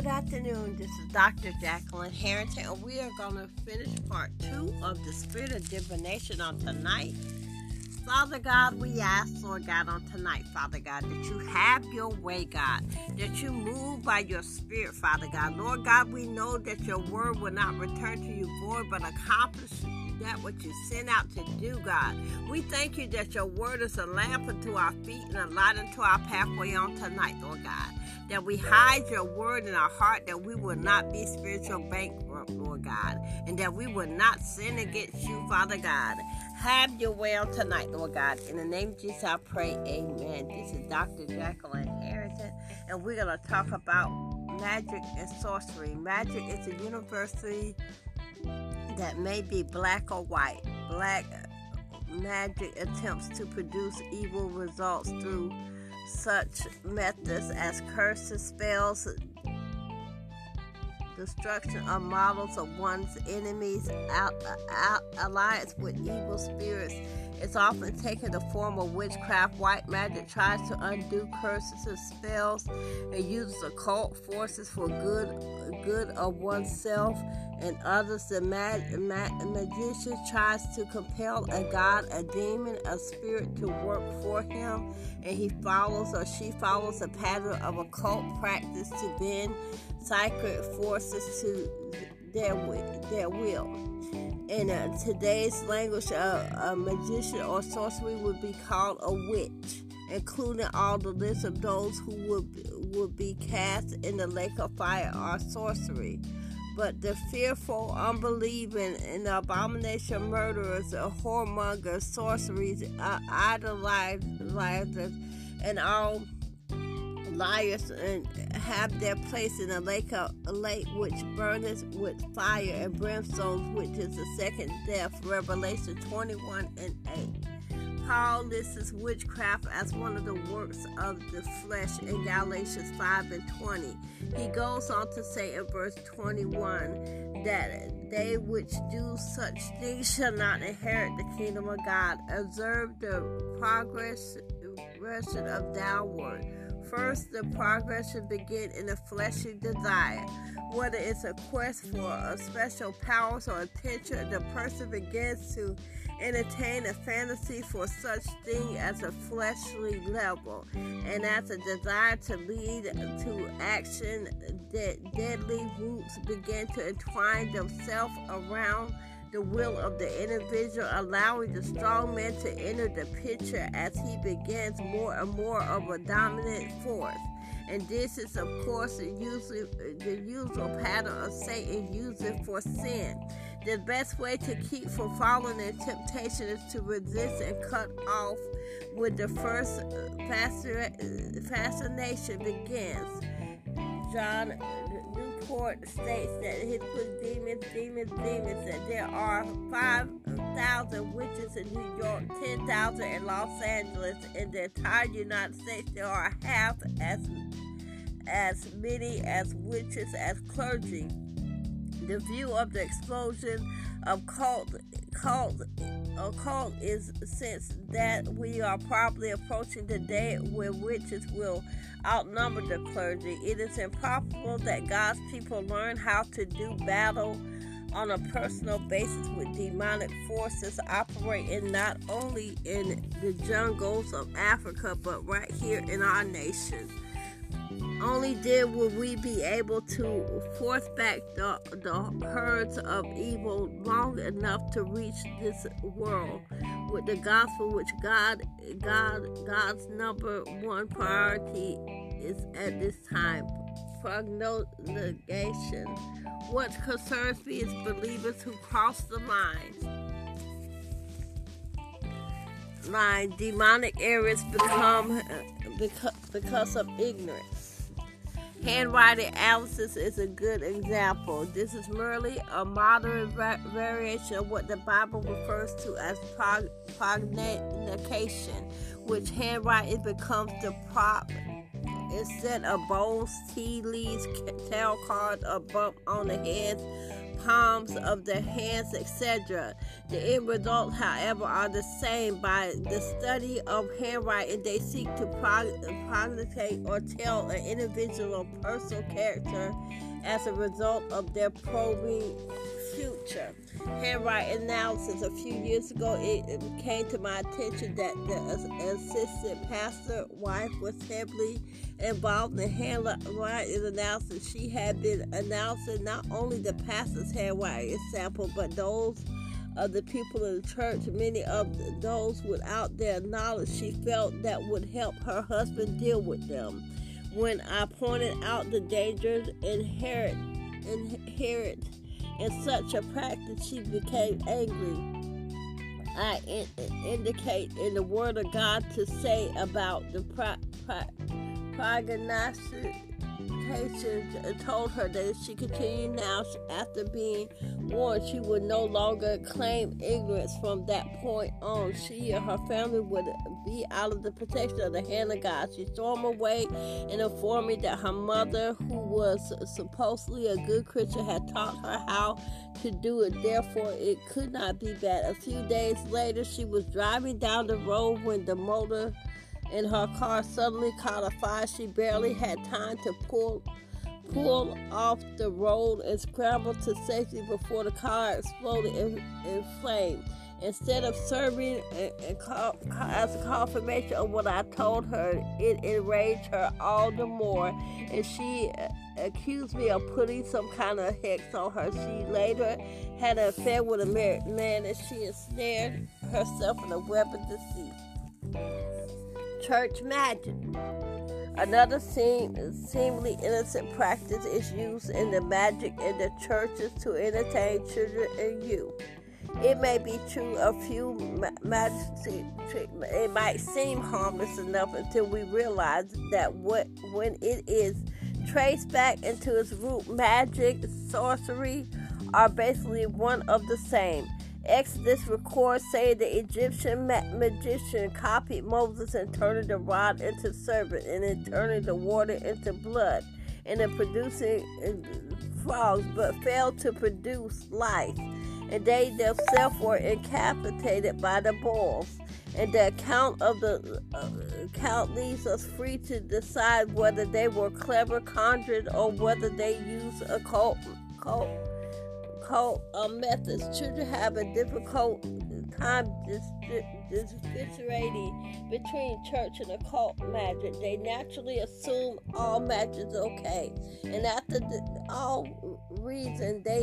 Good afternoon. This is Dr. Jacqueline Harrington, and we are going to finish part two of the Spirit of Divination on tonight. Father God, we ask, Lord God, on tonight, Father God, that you have your way, God, that you move by your Spirit, Father God. Lord God, we know that your word will not return to you void, but accomplish that what you sent out to do, God. We thank you that your word is a lamp unto our feet and a light unto our pathway on tonight, Lord God that we hide your word in our heart, that we will not be spiritual bankrupt, Lord God, and that we will not sin against you, Father God. Have your way on tonight, Lord God. In the name of Jesus, I pray, amen. This is Dr. Jacqueline Harrington, and we're going to talk about magic and sorcery. Magic is a university that may be black or white. Black magic attempts to produce evil results through such methods as curses, spells, destruction of models of one's enemies, out, out, alliance with evil spirits. It's often taken the form of witchcraft. White magic tries to undo curses and spells and uses occult forces for good, good of oneself and others. The mag- mag- magician tries to compel a god, a demon, a spirit to work for him, and he follows or she follows a pattern of occult practice to bend sacred forces to their, their will. In uh, today's language, a, a magician or sorcery would be called a witch, including all the list of those who would, would be cast in the lake of fire or sorcery. But the fearful, unbelieving, and the abomination murderers, the whoremongers, sorceries, uh, idolizers, and all liars and have their place in a lake, of, a lake which burneth with fire and brimstone, which is the second death. Revelation 21 and 8. Paul lists witchcraft as one of the works of the flesh in Galatians 5 and 20. He goes on to say in verse 21 that they which do such things shall not inherit the kingdom of God. Observe the progression of downward. First, the progress should begin in a fleshly desire. Whether it's a quest for a special powers or attention, the person begins to entertain a fantasy for such thing as a fleshly level, and as a desire to lead to action, that deadly roots begin to entwine themselves around the will of the individual, allowing the strong man to enter the picture as he begins more and more of a dominant force. And this is, of course, the usual, the usual pattern of Satan using for sin. The best way to keep from falling in temptation is to resist and cut off when the first fascination begins. John Newport states that his Demons, Demons, Demons that there are 5,000 witches in New York, 10,000 in Los Angeles. In the entire United States, there are half as as many as witches as clergy the view of the explosion of cult cult occult is since that we are probably approaching the day where witches will outnumber the clergy. It is improbable that God's people learn how to do battle on a personal basis with demonic forces operating not only in the jungles of Africa but right here in our nation. Only then will we be able to force back the, the herds of evil long enough to reach this world with the gospel, which God, God, God's number one priority is at this time. Prognostication. What concerns me is believers who cross the line. Line demonic areas become uh, because, because of ignorance. Handwriting analysis is a good example. This is merely a modern va- variation of what the Bible refers to as prog- which handwriting becomes the prop instead of bones, tea leaves, tarot cards, or bump on the head. Palms of their hands, etc. The end results, however, are the same. By the study of handwriting, they seek to prognosticate or tell an individual personal character as a result of their probing future. Handwriting analysis. A few years ago, it came to my attention that the assistant pastor wife was heavily involved in handwriting analysis. She had been announcing not only the pastor's handwriting sample, but those of the people in the church, many of those without their knowledge, she felt that would help her husband deal with them. When I pointed out the dangers inherent, inherent in such a practice, she became angry. I in, indicate in the Word of God to say about the pro, pro, prognostication told her that if she continued now after being warned, she would no longer claim ignorance from that point on. She and her family would be out of the protection of the hand of God. She stormed away and informed me that her mother, who was supposedly a good Christian, had taught her how to do it. Therefore, it could not be bad. A few days later, she was driving down the road when the motor in her car suddenly caught a fire. She barely had time to pull pull off the road and scramble to safety before the car exploded in, in flames. Instead of serving as a confirmation of what I told her, it enraged her all the more, and she uh, accused me of putting some kind of hex on her. She later had an affair with a married man, and she ensnared herself in a web of deceit. Church magic. Another seem, seemingly innocent practice is used in the magic in the churches to entertain children and youth. It may be true a few magic it might seem harmless enough until we realize that what when it is traced back into its root, magic, sorcery are basically one of the same. Exodus records saying the Egyptian magician copied Moses and turning the rod into serpent and then turning the water into blood and then producing frogs, but failed to produce life and they themselves were incapacitated by the bulls. And the account of the uh, account leaves us free to decide whether they were clever conjured or whether they used occult, occult, occult uh, methods. Children have a difficult time differentiating between church and occult magic. They naturally assume all magic is okay, and after the, all reason, they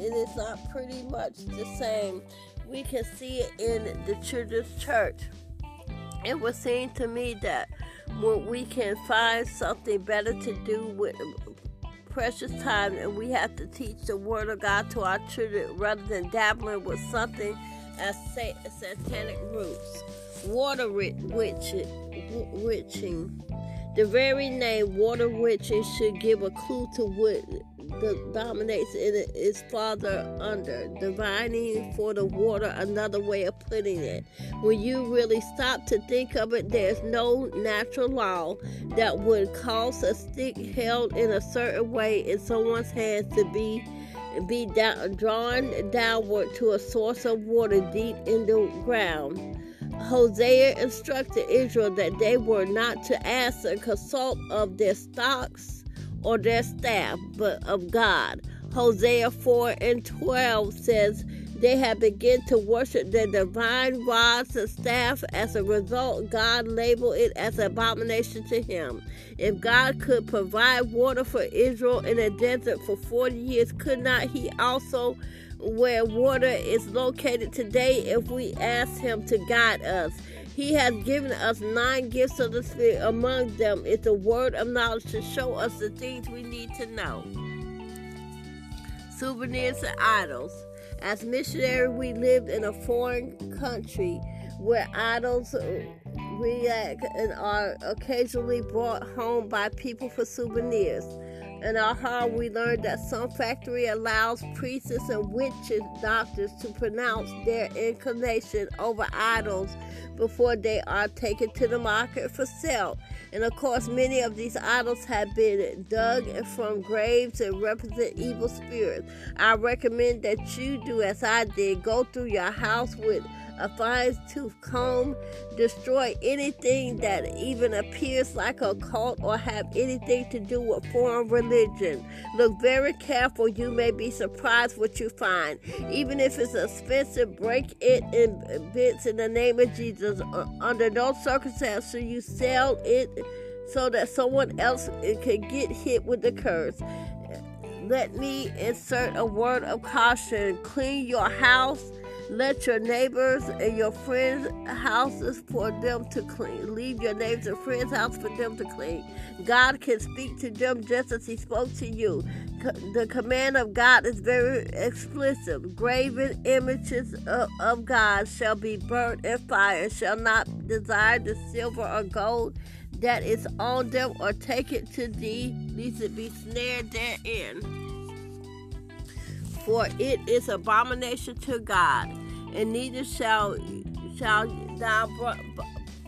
it is not pretty much the same. We can see it in the children's church. It would seem to me that we can find something better to do with precious time and we have to teach the word of God to our children rather than dabbling with something as satanic roots. Water witching. The very name water witching should give a clue to what dominates in is father under divining for the water another way of putting it when you really stop to think of it there's no natural law that would cause a stick held in a certain way in someone's hands to be be down, drawn downward to a source of water deep in the ground. Hosea instructed Israel that they were not to ask and consult of their stocks or their staff, but of God. Hosea 4 and 12 says, they have begun to worship the divine rods and staff. As a result, God labeled it as an abomination to him. If God could provide water for Israel in a desert for 40 years, could not he also where water is located today if we ask him to guide us? He has given us nine gifts of the Spirit. Among them is the word of knowledge to show us the things we need to know. Souvenirs and idols. As missionaries, we lived in a foreign country where idols react and are occasionally brought home by people for souvenirs. In our heart, we learned that some factory allows priests and witches doctors to pronounce their inclination over idols before they are taken to the market for sale. And of course, many of these idols have been dug from graves and represent evil spirits. I recommend that you do as I did go through your house with a fine tooth comb, destroy anything that even appears like a cult or have anything to do with foreign religion. Look very careful, you may be surprised what you find. Even if it's expensive, break it in bits in the name of Jesus. Uh, under no circumstances should you sell it so that someone else can get hit with the curse. Let me insert a word of caution. Clean your house let your neighbors and your friends' houses for them to clean. Leave your neighbors and friends' house for them to clean. God can speak to them just as He spoke to you. The command of God is very explicit. Graven images of, of God shall be burnt in fire, shall not desire the silver or gold that is on them, or take it to thee, lest it be snared therein for it is abomination to God, and neither shall shall thou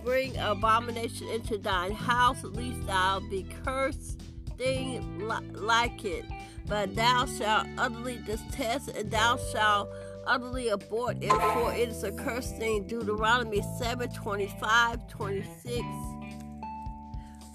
bring abomination into thine house, lest thou be cursed thing like it. But thou shalt utterly detest, and thou shalt utterly abhor it, for it is a cursed thing. Deuteronomy 7 25, 26.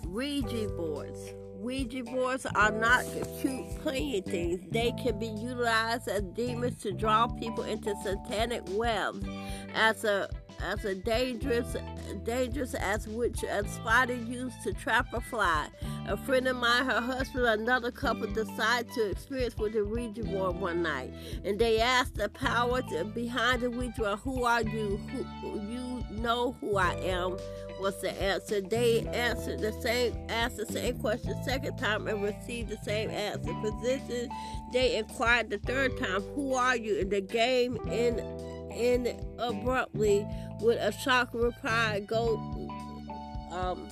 Ouija boards. Ouija boards are not cute playing things. They can be utilized as demons to draw people into satanic webs as a as a dangerous dangerous as which a spider used to trap a fly. A friend of mine, her husband, another couple decided to experience with the Ouija board one night, and they asked the power to, behind the Ouija board, "Who are you? Who you know who I am?" was the answer. They answered the same, asked the same question second time and received the same answer. Position, they inquired the third time, "Who are you?" And the game in in abruptly with a shock reply, "Go." Um,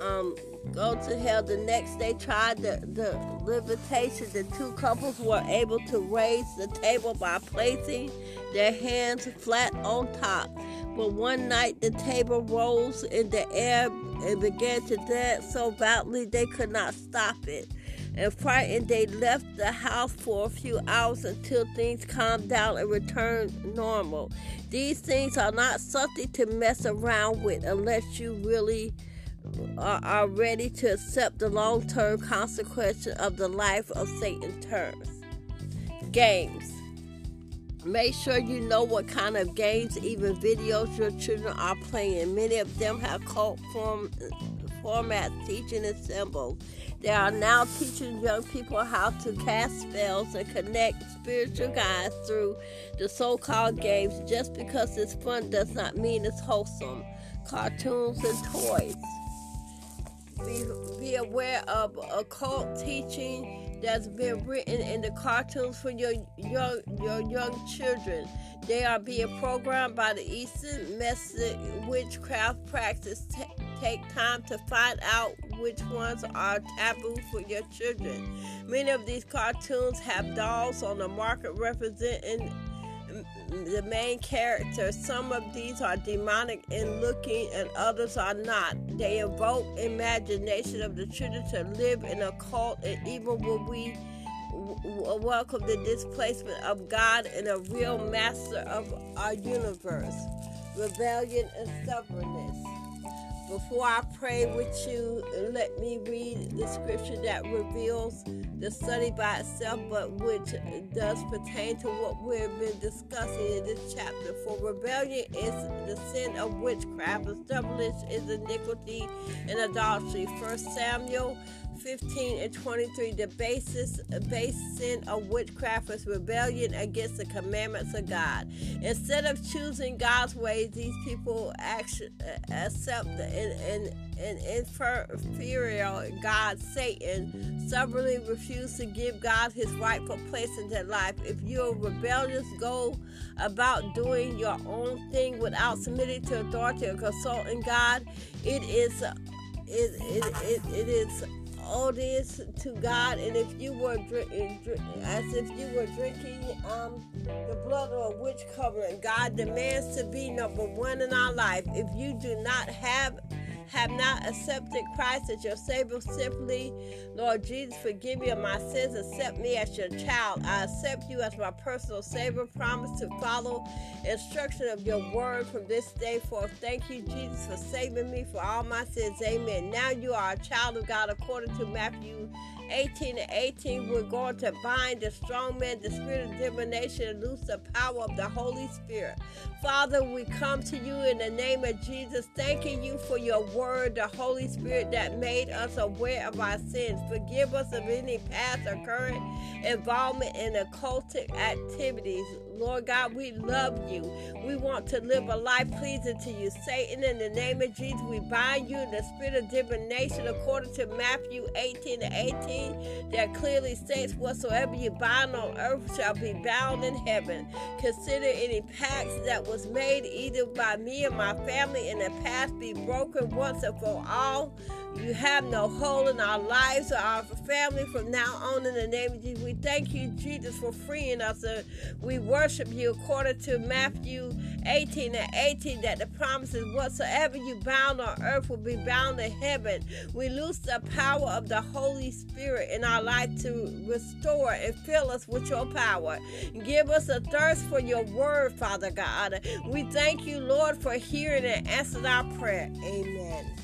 um, go to hell. The next day, tried the, the levitation. The two couples were able to raise the table by placing their hands flat on top. But one night, the table rose in the air and began to dance so violently they could not stop it. And frightened, they left the house for a few hours until things calmed down and returned normal. These things are not something to mess around with unless you really are, ready to accept the long term consequences of the life of Satan terms. Games. Make sure you know what kind of games, even videos, your children are playing. Many of them have cult form, formats teaching and symbols. They are now teaching young people how to cast spells and connect spiritual guides through the so called games. Just because it's fun does not mean it's wholesome. Cartoons and toys be, be aware of occult teaching that's been written in the cartoons for your young your young children. They are being programmed by the Eastern method witchcraft practice. T- take time to find out which ones are taboo for your children. Many of these cartoons have dolls on the market representing the main characters. Some of these are demonic in looking, and others are not. They evoke imagination of the children to live in a cult, and even when we welcome the displacement of God and a real master of our universe, rebellion and stubbornness. Before I pray with you, let me read the scripture that reveals the study by itself, but which does pertain to what we've been discussing in this chapter. For rebellion is the sin of witchcraft, and stubbornness is iniquity and adultery. First Samuel 15 and 23 the basis base of witchcraft was rebellion against the commandments of god. Instead of choosing god's ways these people actually uh, accept an, inferior god satan stubbornly refuse to give god his rightful place in their life. If you're rebellious go about doing your own thing without submitting to authority or consulting god it is it, it, it, it is odious to God, and if you were drinking, as if you were drinking um, the blood of a witch covering, God demands to be number one in our life. If you do not have have not accepted Christ as your Savior, simply, Lord Jesus, forgive me of my sins. Accept me as your child. I accept you as my personal Savior. Promise to follow instruction of your word from this day forth. Thank you, Jesus, for saving me for all my sins. Amen. Now you are a child of God according to Matthew 18 and 18, we're going to bind the strong man, the spirit of divination, and loose the power of the Holy Spirit. Father, we come to you in the name of Jesus, thanking you for your word, the Holy Spirit that made us aware of our sins. Forgive us of any past or current involvement in occultic activities. Lord God, we love you. We want to live a life pleasing to you. Satan, in the name of Jesus, we bind you in the spirit of divination according to Matthew 18 and 18 that clearly states, Whatsoever you bind on earth shall be bound in heaven. Consider any pacts that was made either by me or my family in the past be broken once and for all. You have no hold in our lives or our family from now on in the name of Jesus. We thank you, Jesus, for freeing us. Uh, we worship you according to Matthew 18 and 18 that the promises whatsoever you bound on earth will be bound in heaven. We lose the power of the Holy Spirit in our life to restore and fill us with your power. Give us a thirst for your word, Father God. We thank you, Lord, for hearing and answering our prayer. Amen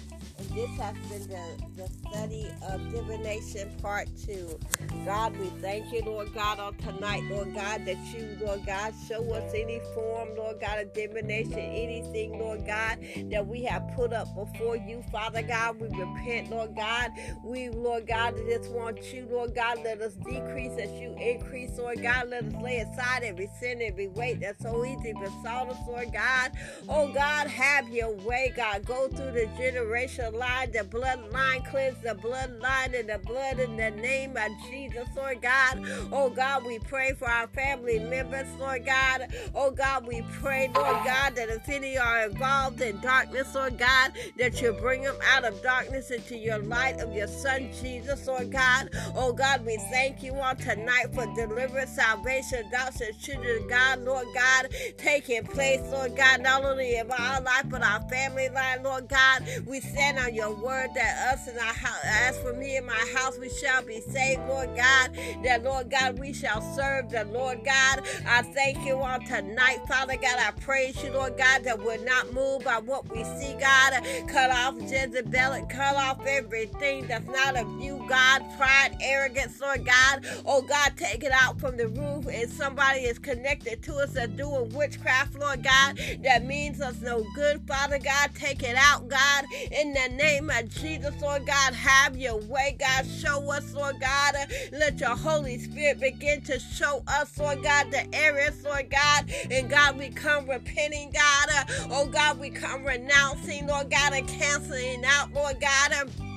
this has been the, the study of divination part two. God, we thank you, Lord God, on tonight, Lord God, that you, Lord God, show us any form, Lord God, of divination, anything, Lord God, that we have put up before you, Father God. We repent, Lord God. We, Lord God, just want you, Lord God, let us decrease as you increase, Lord God. Let us lay aside every sin, every weight that's so easy beside us, Lord God. Oh God, have your way, God. Go through the generation bloodline, the bloodline, cleanse the bloodline and the blood in the name of Jesus, Lord God. Oh God, we pray for our family members, Lord God. Oh God, we pray, Lord God, that if any are involved in darkness, Lord God, that you bring them out of darkness into your light of your Son Jesus, Lord God. Oh God, we thank you on tonight for deliverance, salvation, adoption, children of God, Lord God, taking place, Lord God, not only in our life but our family life, Lord God. We stand on your word that us and our house, as for me and my house, we shall be saved, Lord God. That, Lord God, we shall serve the Lord God. I thank you on tonight, Father God. I praise you, Lord God, that we're not moved by what we see, God. Cut off Jezebel, cut off everything that's not of you, God. Pride, arrogance, Lord God. Oh, God, take it out from the roof. And somebody is connected to us that doing witchcraft, Lord God, that means us no good, Father God. Take it out, God, in the name of Jesus, Lord God, have your way, God. Show us, Lord God. Let your Holy Spirit begin to show us, Lord God, the areas, Lord God. And God, we come repenting, God. Oh God, we come renouncing, Lord God, and canceling out, Lord God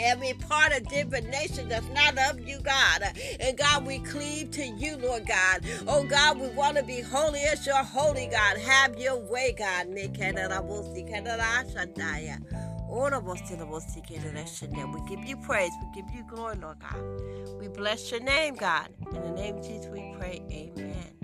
every part of divination that's not of you, God. And God, we cleave to you, Lord God. Oh God, we want to be holy as your holy God. Have your way, God. We give you praise. We give you glory, Lord God. We bless your name, God. In the name of Jesus, we pray. Amen.